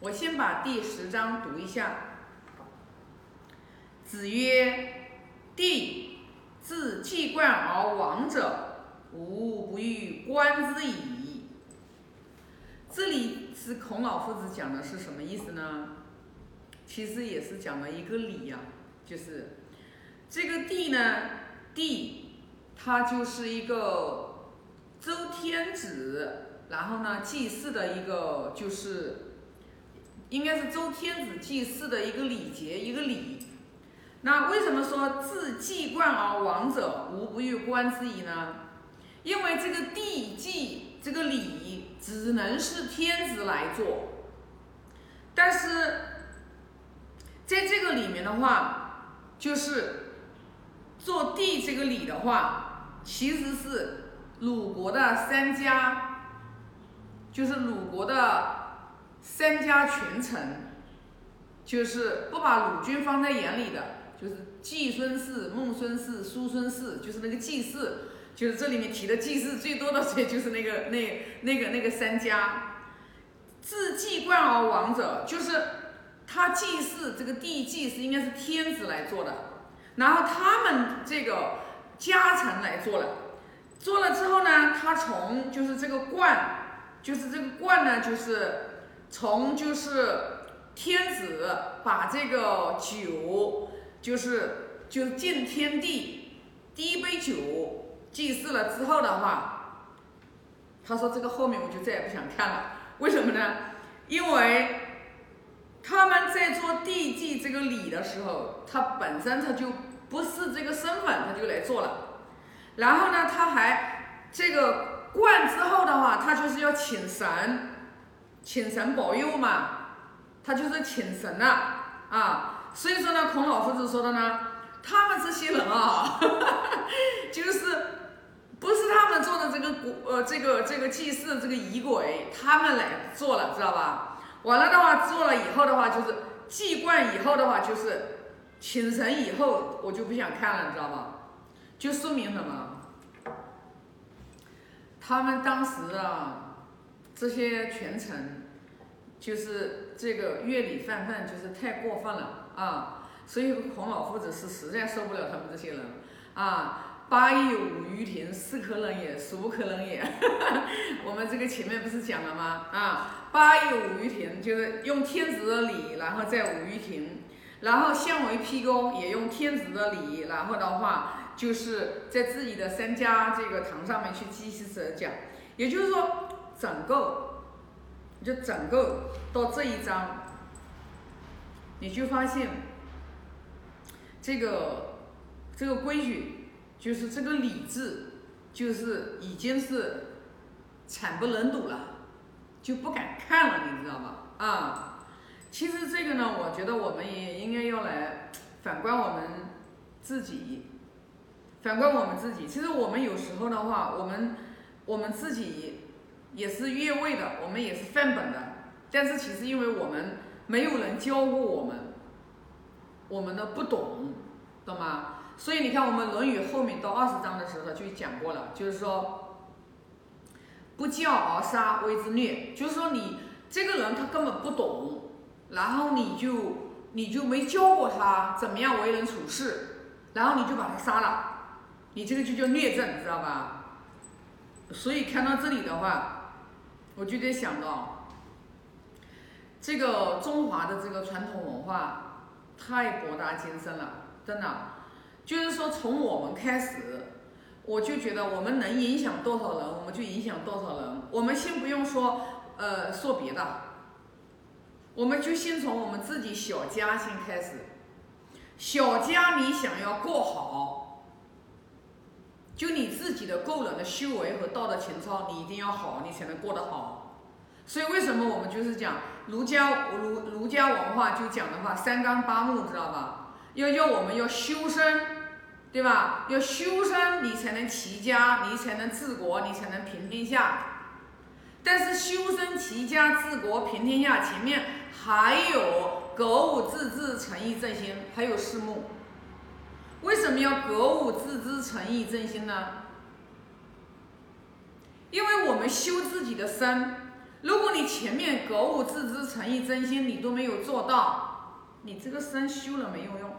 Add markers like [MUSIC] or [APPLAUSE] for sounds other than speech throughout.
我先把第十章读一下。子曰：“帝自既冠而亡者，吾不欲观之矣。”这里是孔老夫子讲的是什么意思呢？其实也是讲了一个理呀、就是这个帝呢，帝他就是一个周天子，然后呢祭祀的一个就是应该是周天子祭祀的一个礼节一个礼。那为什么说自祭冠而亡者，无不欲观之矣呢？因为这个帝祭这个礼只能是天子来做，但是在这个里面的话，就是做帝这个礼的话，其实是鲁国的三家，就是鲁国的三家群臣，就是不把鲁军放在眼里的，就是季孙氏、孟孙氏、叔孙氏，就是那个季氏。就是这里面提的季氏最多的，所 [LAUGHS] 以就是那个那那个那个三家，自季冠而亡者，就是他祭祀这个帝祭是应该是天子来做的，然后他们这个家臣来做了，做了之后呢，他从就是这个冠，就是这个冠呢，就是从就是天子把这个酒，就是就敬天地第一杯酒。祭祀了之后的话，他说这个后面我就再也不想看了。为什么呢？因为他们在做地祭这个礼的时候，他本身他就不是这个身份，他就来做了。然后呢，他还这个冠之后的话，他就是要请神，请神保佑嘛，他就是请神了啊。所以说呢，孔老夫子说的呢，他们这些人啊，[LAUGHS] 就是。不是他们做的这个古呃这个这个祭祀这个仪轨，他们来做了，知道吧？完了的话做了以后的话，就是祭冠以后的话，就是请神以后，我就不想看了，你知道吧？就说明什么？他们当时啊，这些权臣，就是这个乐理泛泛，就是太过分了啊！所以孔老夫子是实在受不了他们这些人啊。八佾舞于庭，是可忍也，孰不可忍也？[LAUGHS] 我们这个前面不是讲了吗？啊，八佾舞于庭，就是用天子的礼，然后在舞于庭，然后相为披钩，也用天子的礼，然后的话，就是在自己的三家这个堂上面去祭祀者讲，也就是说，整个就整个到这一章，你就发现这个这个规矩。就是这个理智，就是已经是惨不忍睹了，就不敢看了，你知道吗？啊，其实这个呢，我觉得我们也应该要来反观我们自己，反观我们自己。其实我们有时候的话，我们我们自己也是越位的，我们也是范本的，但是其实因为我们没有人教过我们，我们的不懂，懂吗？所以你看，我们《论语》后面到二十章的时候就讲过了，就是说，不教而杀谓之虐，就是说你这个人他根本不懂，然后你就你就没教过他怎么样为人处事，然后你就把他杀了，你这个就叫虐政，知道吧？所以看到这里的话，我就在想到，这个中华的这个传统文化太博大精深了，真的。就是说，从我们开始，我就觉得我们能影响多少人，我们就影响多少人。我们先不用说，呃，说别的，我们就先从我们自己小家先开始。小家你想要过好，就你自己的个人的修为和道德情操，你一定要好，你才能过得好。所以为什么我们就是讲儒家儒儒家文化就讲的话，三纲八目，知道吧？要要我们要修身。对吧？要修身，你才能齐家，你才能治国，你才能平天下。但是修身、齐家、治国、平天下前面还有格物致知、诚意正心，还有四目。为什么要格物致知、诚意正心呢？因为我们修自己的身，如果你前面格物、致知、诚意、真心你都没有做到，你这个身修了没有用？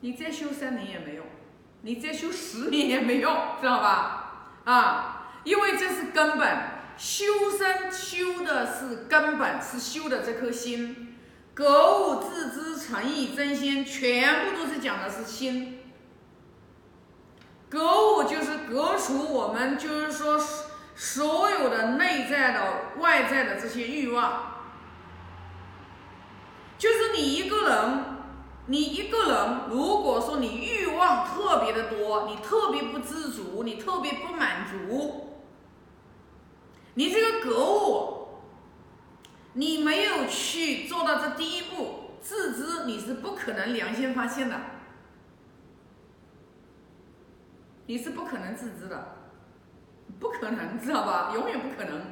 你再修三年也没用，你再修十年也没用，知道吧？啊，因为这是根本。修身修的是根本，是修的这颗心，格物致知、诚意真心，全部都是讲的是心。格物就是格除我们，就是说所有的内在的、外在的这些欲望。就是你一个人，你一个人，如果说你欲望特别的多，你特别不知足，你特别不满足。你这个格物，你没有去做到这第一步自知，你是不可能良心发现的，你是不可能自知的，不可能，知道吧？永远不可能。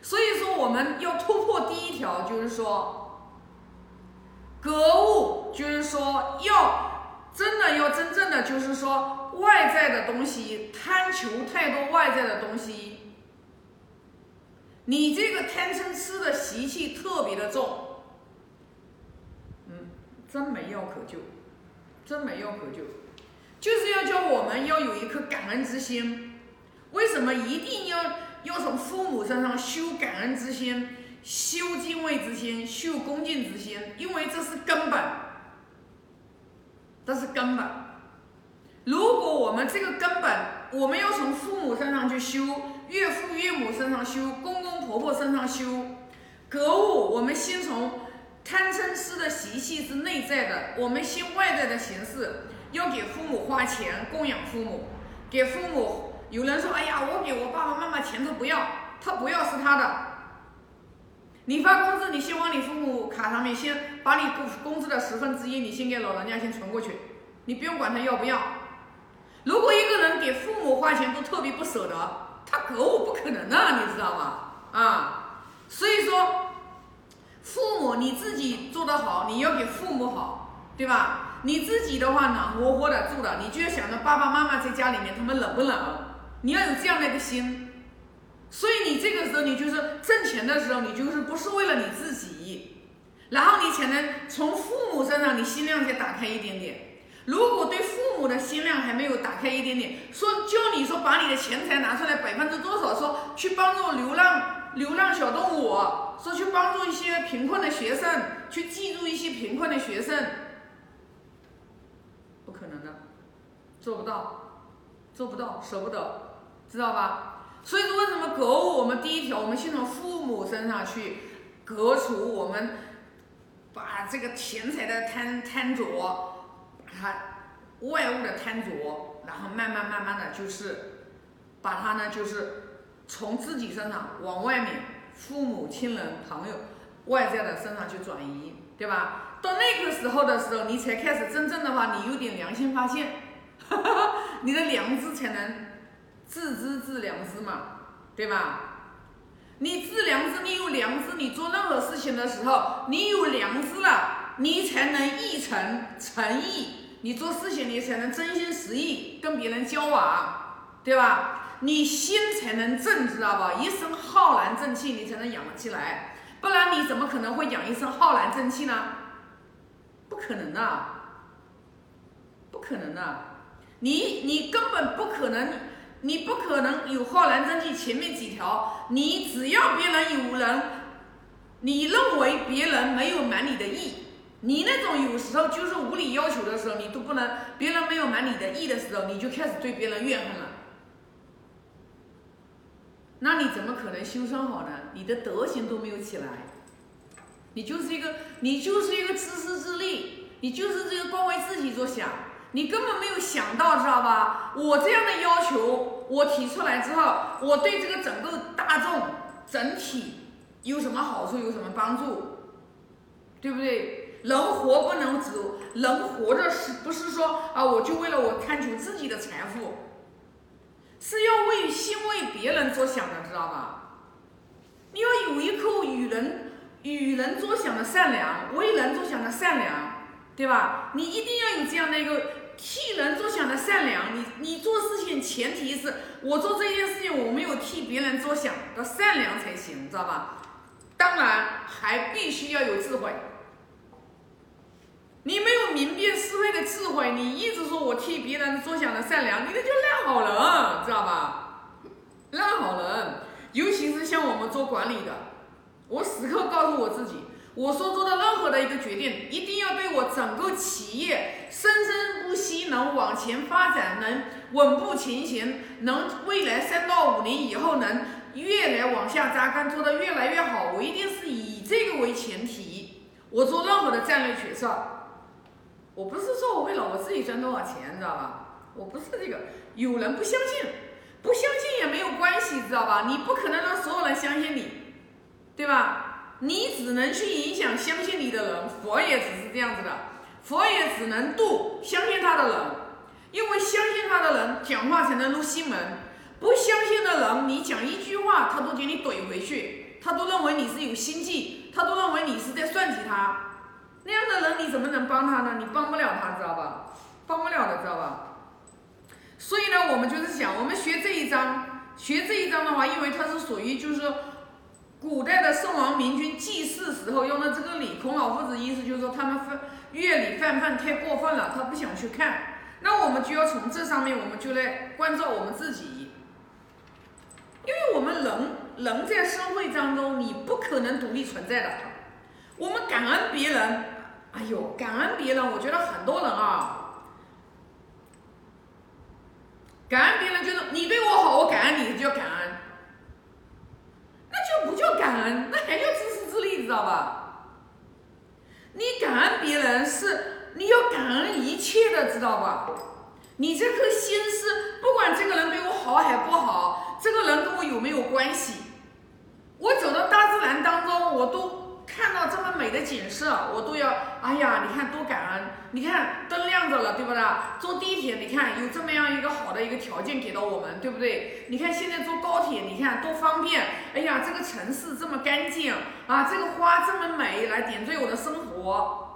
所以说，我们要突破第一条，就是说，格物，就是说要真的要真正的，就是说外在的东西贪求太多外在的东西。你这个贪嗔痴的习气特别的重，嗯，真没药可救，真没药可救，就是要教我们要有一颗感恩之心。为什么一定要要从父母身上修感恩之心、修敬畏之心、修恭敬之心？因为这是根本，这是根本。如果我们这个根本，我们要从父母身上去修。岳父岳母身上修，公公婆婆身上修，格物。我们先从贪嗔痴的习气是内在的，我们先外在的形式，要给父母花钱供养父母，给父母。有人说：“哎呀，我给我爸爸妈妈钱都不要，他不要是他的。”你发工资，你先往你父母卡上面先把你工工资的十分之一，你先给老人家先存过去，你不用管他要不要。如果一个人给父母花钱都特别不舍得。他格物不可能的，你知道吗？啊，所以说，父母你自己做得好，你要给父母好，对吧？你自己的话暖和和的住的，你就要想着爸爸妈妈在家里面他们冷不冷？你要有这样的一个心。所以你这个时候你就是挣钱的时候，你就是不是为了你自己，然后你才能从父母身上你心量再打开一点点。如果对父母的心量还没有打开一点点，说叫你说把你的钱财拿出来百分之多少，说去帮助流浪流浪小动物，说去帮助一些贫困的学生，去记住一些贫困的学生，不可能的，做不到，做不到，舍不得，知道吧？所以说为什么格物？我们第一条，我们先从父母身上去革除我们把这个钱财的贪贪着。把它外物的贪着，然后慢慢慢慢的就是把它呢，就是从自己身上往外面父母亲人朋友外在的身上去转移，对吧？到那个时候的时候，你才开始真正的话，你有点良心发现，[LAUGHS] 你的良知才能自知自良知嘛，对吧？你自良知，你有良知，你做任何事情的时候，你有良知了，你才能意诚诚意。你做事情，你才能真心实意跟别人交往，对吧？你心才能正，知道吧？一身浩然正气，你才能养得起来，不然你怎么可能会养一身浩然正气呢？不可能的，不可能的，你你根本不可能，你不可能有浩然正气。前面几条，你只要别人有人，你认为别人没有满你的意。你那种有时候就是无理要求的时候，你都不能，别人没有满你的意的时候，你就开始对别人怨恨了。那你怎么可能修身好呢？你的德行都没有起来，你就是一个，你就是一个自私自利，你就是这个光为自己着想，你根本没有想到，知道吧？我这样的要求，我提出来之后，我对这个整个大众整体有什么好处，有什么帮助，对不对？人活不能只人活着是不是说啊？我就为了我贪求自己的财富，是要为先为别人着想的，知道吧？你要有一颗与人与人着想的善良，为人着想的善良，对吧？你一定要有这样的一个替人着想的善良，你你做事情前提是我做这件事情我没有替别人着想的善良才行，知道吧？当然还必须要有智慧。你没有明辨是非的智慧，你一直说我替别人着想的善良，你那就烂好人，知道吧？烂好人，尤其是像我们做管理的，我时刻告诉我自己，我所做的任何的一个决定，一定要对我整个企业生生不息，能往前发展，能稳步前行，能未来三到五年以后能越来往下扎根，做得越来越好。我一定是以这个为前提，我做任何的战略决策。我不是说我为了我自己赚多少钱，你知道吧？我不是这个。有人不相信，不相信也没有关系，知道吧？你不可能让所有人相信你，对吧？你只能去影响相信你的人。佛也只是这样子的，佛也只能度相信他的人，因为相信他的人讲话才能入心门。不相信的人，你讲一句话，他都给你怼回去，他都认为你是有心计，他都认为你是在算计他。那样的人你怎么能帮他呢？你帮不了他，知道吧？帮不了的，知道吧？所以呢，我们就是想，我们学这一章，学这一章的话，因为它是属于就是古代的圣王明君祭祀时候用的这个礼。孔老夫子意思就是说，他们犯乐礼泛泛太过分了，他不想去看。那我们就要从这上面，我们就来关照我们自己，因为我们人人在社会当中，你不可能独立存在的。我们感恩别人，哎呦，感恩别人，我觉得很多人啊，感恩别人就是你对我好，我感恩你，就叫感恩，那就不叫感恩，那还叫自私自利，知道吧？你感恩别人是你要感恩一切的，知道吧？你这颗心是不管这个人对我好还不好，这个人跟我有没有关系，我走到大自然当中，我都。看到这么美的景色，我都要，哎呀，你看多感恩！你看灯亮着了，对不对？坐地铁，你看有这么样一个好的一个条件给到我们，对不对？你看现在坐高铁，你看多方便！哎呀，这个城市这么干净啊，这个花这么美，来点缀我的生活。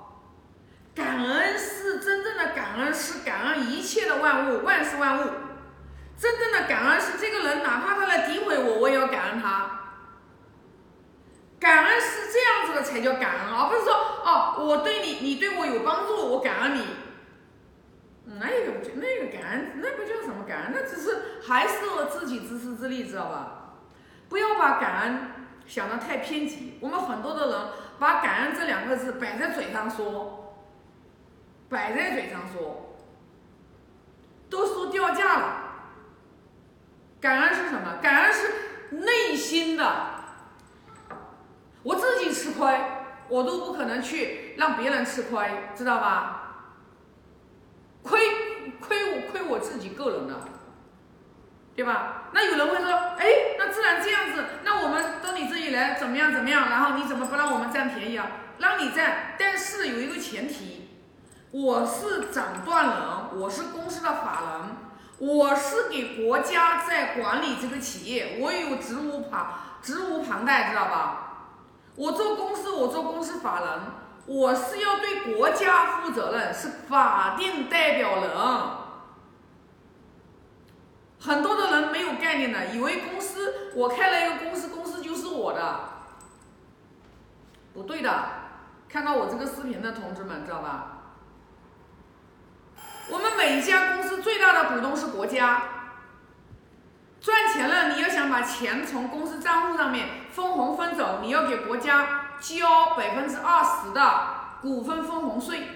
感恩是真正的感恩，是感恩一切的万物，万事万物。真正的感恩是这个人，哪怕他来诋毁我，我也要感恩他。感恩是这样才叫感恩，而不是说哦，我对你，你对我有帮助，我感恩你。那个不那个感恩，那不叫什么感恩，那只是还是我自己自私自利，知道吧？不要把感恩想的太偏激。我们很多的人把感恩这两个字摆在嘴上说，摆在嘴上说，都说掉价了。感恩是什么？感恩是内心的。亏，我都不可能去让别人吃亏，知道吧？亏亏我亏我自己个人的，对吧？那有人会说，哎，那自然这样子，那我们到你这里来怎么样怎么样？然后你怎么不让我们占便宜啊？让你占，但是有一个前提，我是掌断人，我是公司的法人，我是给国家在管理这个企业，我有职务旁职务旁贷，知道吧？我做公司，我做公司法人，我是要对国家负责任，是法定代表人。很多的人没有概念的，以为公司我开了一个公司，公司就是我的，不对的。看到我这个视频的同志们，知道吧？我们每一家公司最大的股东是国家，把钱从公司账户上面。分红分走，你要给国家交百分之二十的股份分红税。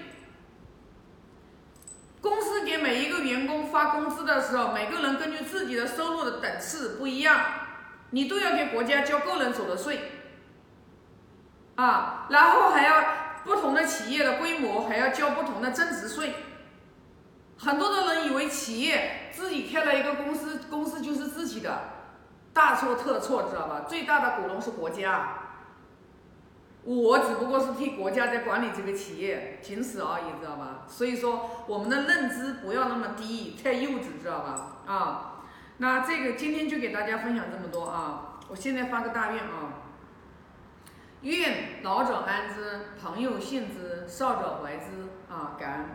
公司给每一个员工发工资的时候，每个人根据自己的收入的等次不一样，你都要给国家交个人所得税。啊，然后还要不同的企业的规模还要交不同的增值税。很多的人以为企业自己开了一个公司，公司就是自己的。大错特错，知道吧？最大的股东是国家，我只不过是替国家在管理这个企业，仅此而已，知道吧？所以说，我们的认知不要那么低，太幼稚，知道吧？啊，那这个今天就给大家分享这么多啊！我现在发个大愿啊，愿老者安之，朋友信之，少者怀之啊！感恩。